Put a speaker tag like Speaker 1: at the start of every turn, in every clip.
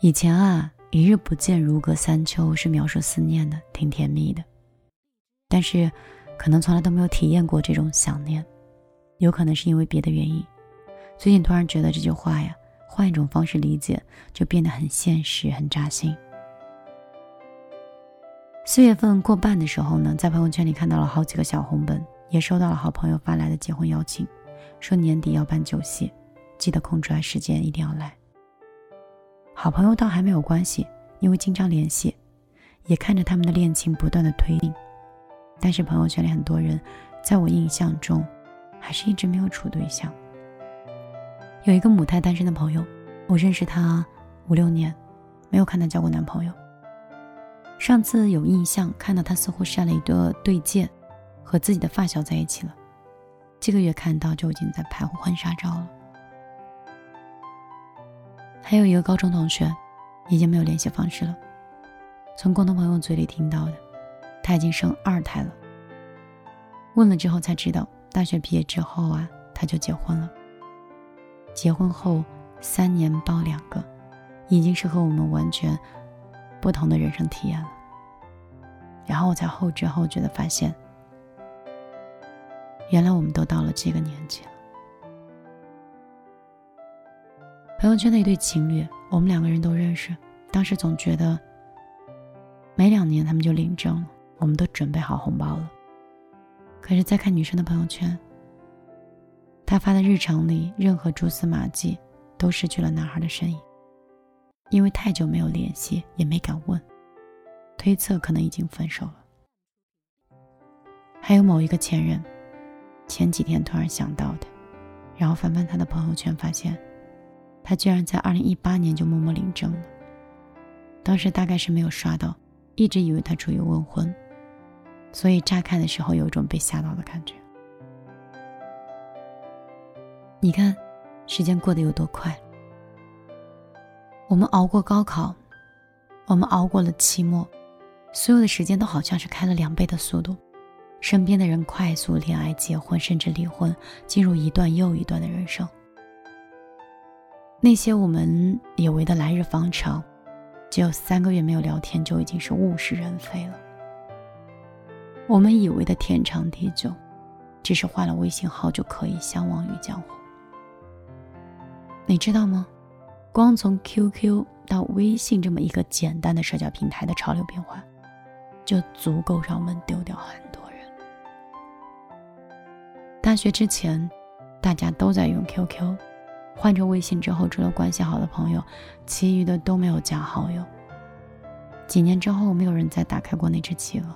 Speaker 1: 以前啊，一日不见如隔三秋是描述思念的，挺甜蜜的。但是，可能从来都没有体验过这种想念，有可能是因为别的原因。最近突然觉得这句话呀，换一种方式理解，就变得很现实、很扎心。四月份过半的时候呢，在朋友圈里看到了好几个小红本，也收到了好朋友发来的结婚邀请，说年底要办酒席，记得空出来时间一定要来。好朋友倒还没有关系，因为经常联系，也看着他们的恋情不断的推进。但是朋友圈里很多人，在我印象中，还是一直没有处对象。有一个母胎单身的朋友，我认识他五六年，没有看他交过男朋友。上次有印象看到他似乎晒了一个对戒，和自己的发小在一起了。这个月看到就已经在拍婚纱照了。还有一个高中同学，已经没有联系方式了。从共同朋友嘴里听到的，他已经生二胎了。问了之后才知道，大学毕业之后啊，他就结婚了。结婚后三年抱两个，已经是和我们完全不同的人生体验了。然后我才后知后觉的发现，原来我们都到了这个年纪了。朋友圈的一对情侣，我们两个人都认识。当时总觉得，每两年他们就领证了，我们都准备好红包了。可是再看女生的朋友圈，她发的日常里任何蛛丝马迹都失去了男孩的身影，因为太久没有联系，也没敢问，推测可能已经分手了。还有某一个前任，前几天突然想到的，然后翻翻他的朋友圈，发现。他居然在二零一八年就默默领证了，当时大概是没有刷到，一直以为他处于未婚，所以乍看的时候有一种被吓到的感觉。你看，时间过得有多快。我们熬过高考，我们熬过了期末，所有的时间都好像是开了两倍的速度，身边的人快速恋爱、结婚，甚至离婚，进入一段又一段的人生。那些我们以为的来日方长，只有三个月没有聊天就已经是物是人非了。我们以为的天长地久，只是换了微信号就可以相忘于江湖。你知道吗？光从 QQ 到微信这么一个简单的社交平台的潮流变化，就足够让我们丢掉很多人。大学之前，大家都在用 QQ。换成微信之后，除了关系好的朋友，其余的都没有加好友。几年之后，没有人再打开过那只企鹅，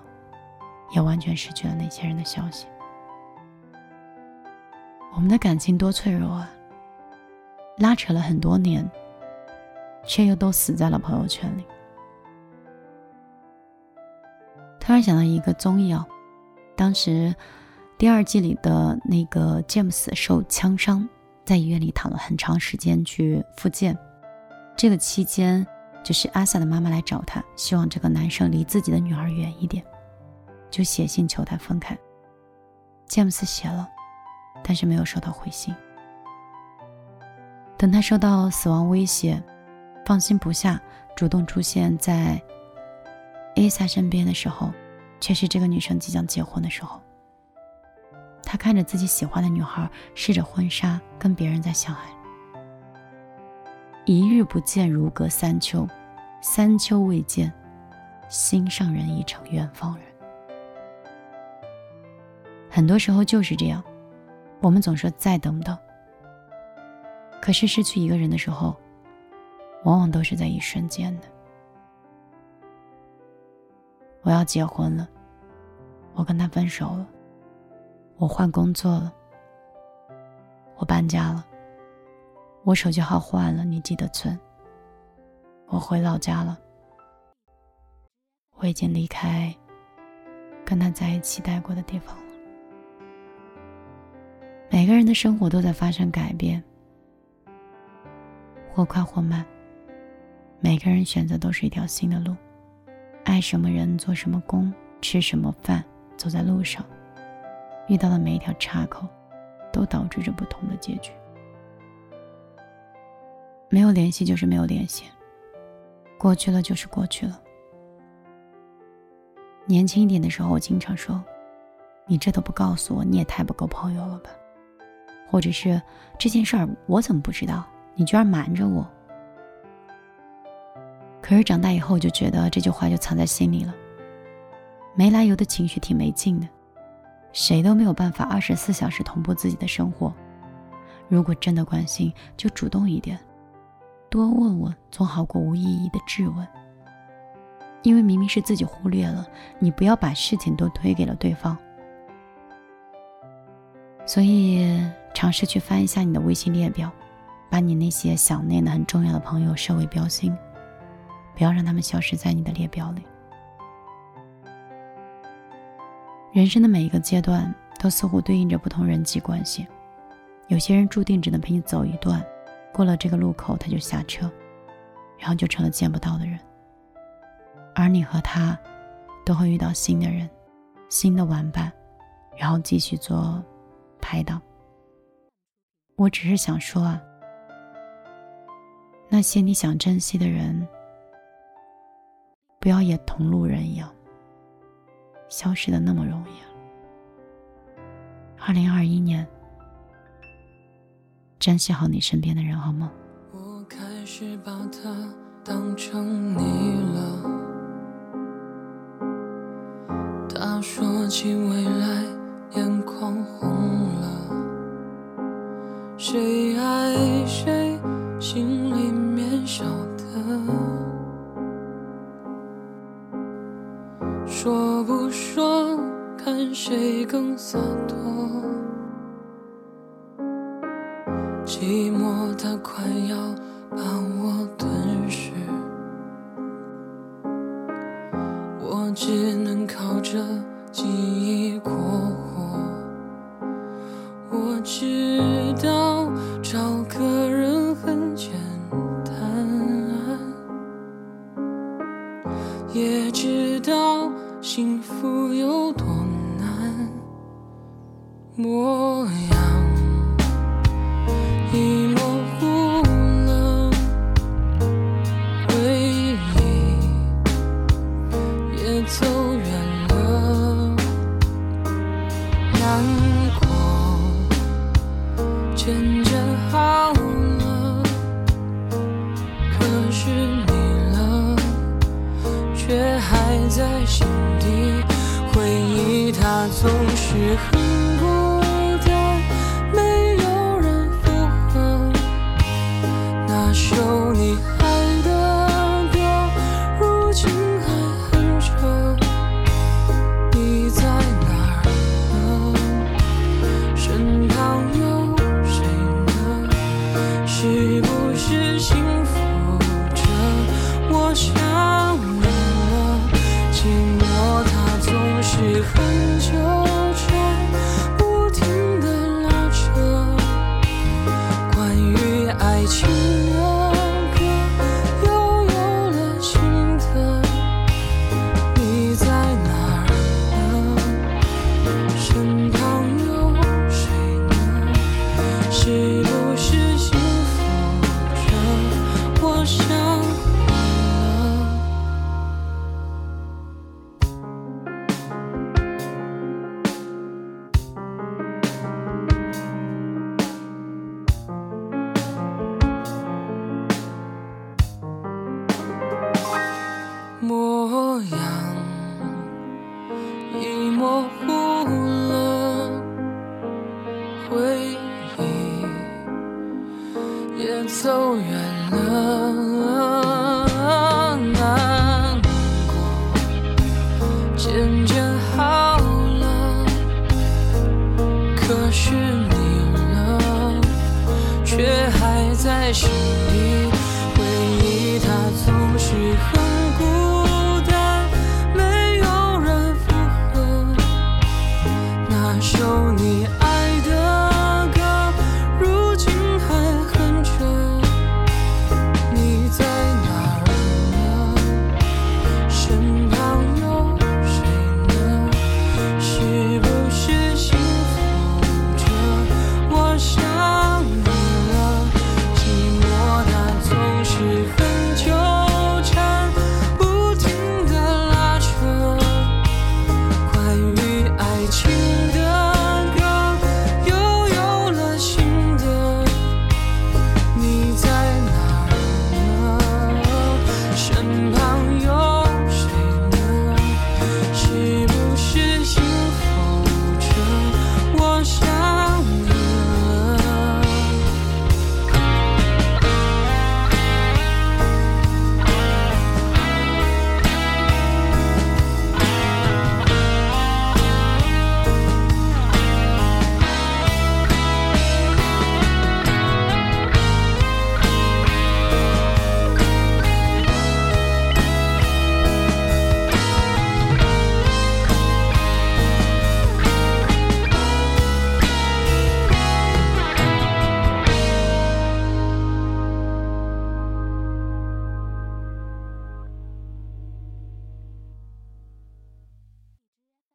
Speaker 1: 也完全失去了那些人的消息。我们的感情多脆弱啊！拉扯了很多年，却又都死在了朋友圈里。突然想到一个综艺啊，当时第二季里的那个詹姆斯受枪伤。在医院里躺了很长时间去复健，这个期间就是阿萨的妈妈来找他，希望这个男生离自己的女儿远一点，就写信求他分开。詹姆斯写了，但是没有收到回信。等他收到死亡威胁，放心不下，主动出现在艾萨身边的时候，却是这个女生即将结婚的时候。他看着自己喜欢的女孩试着婚纱跟别人在相爱，一日不见如隔三秋，三秋未见，心上人已成远方人。很多时候就是这样，我们总说再等等，可是失去一个人的时候，往往都是在一瞬间的。我要结婚了，我跟他分手了。我换工作了，我搬家了，我手机号换了，你记得存。我回老家了，我已经离开跟他在一起待过的地方了。每个人的生活都在发生改变，或快或慢。每个人选择都是一条新的路，爱什么人，做什么工，吃什么饭，走在路上。遇到的每一条岔口，都导致着不同的结局。没有联系就是没有联系，过去了就是过去了。年轻一点的时候，我经常说：“你这都不告诉我，你也太不够朋友了吧？”或者是这件事儿我怎么不知道？你居然瞒着我。可是长大以后，就觉得这句话就藏在心里了。没来由的情绪挺没劲的，谁都没有办法二十四小时同步自己的生活。如果真的关心，就主动一点，多问问总好过无意义的质问。因为明明是自己忽略了，你不要把事情都推给了对方。所以尝试去翻一下你的微信列表，把你那些想念的很重要的朋友设为标星，不要让他们消失在你的列表里。人生的每一个阶段都似乎对应着不同人际关系，有些人注定只能陪你走一段，过了这个路口他就下车，然后就成了见不到的人。而你和他，都会遇到新的人，新的玩伴，然后继续做拍档。我只是想说啊，那些你想珍惜的人，不要也同路人一样，消失的那么容易啊。二零二一年，珍惜好你身边的人，好吗？
Speaker 2: 我开始把他当成你了。他说起未来，更洒脱。寂寞它快要把我吞噬。我只能靠着记忆过活。我知道找个人很简单，也知道幸福有多。模样已模糊了，回忆。也走远了，难过渐渐好了，可是你了，却还在心底。回忆它总那首你爱的歌，如今还哼着。你在哪儿？呢？身旁有谁呢？是不是幸福着？我想你了，寂寞它总是很久模样已模糊了，回忆也走远了，难过渐渐好了，可是你了，却还在心里。回忆它总是很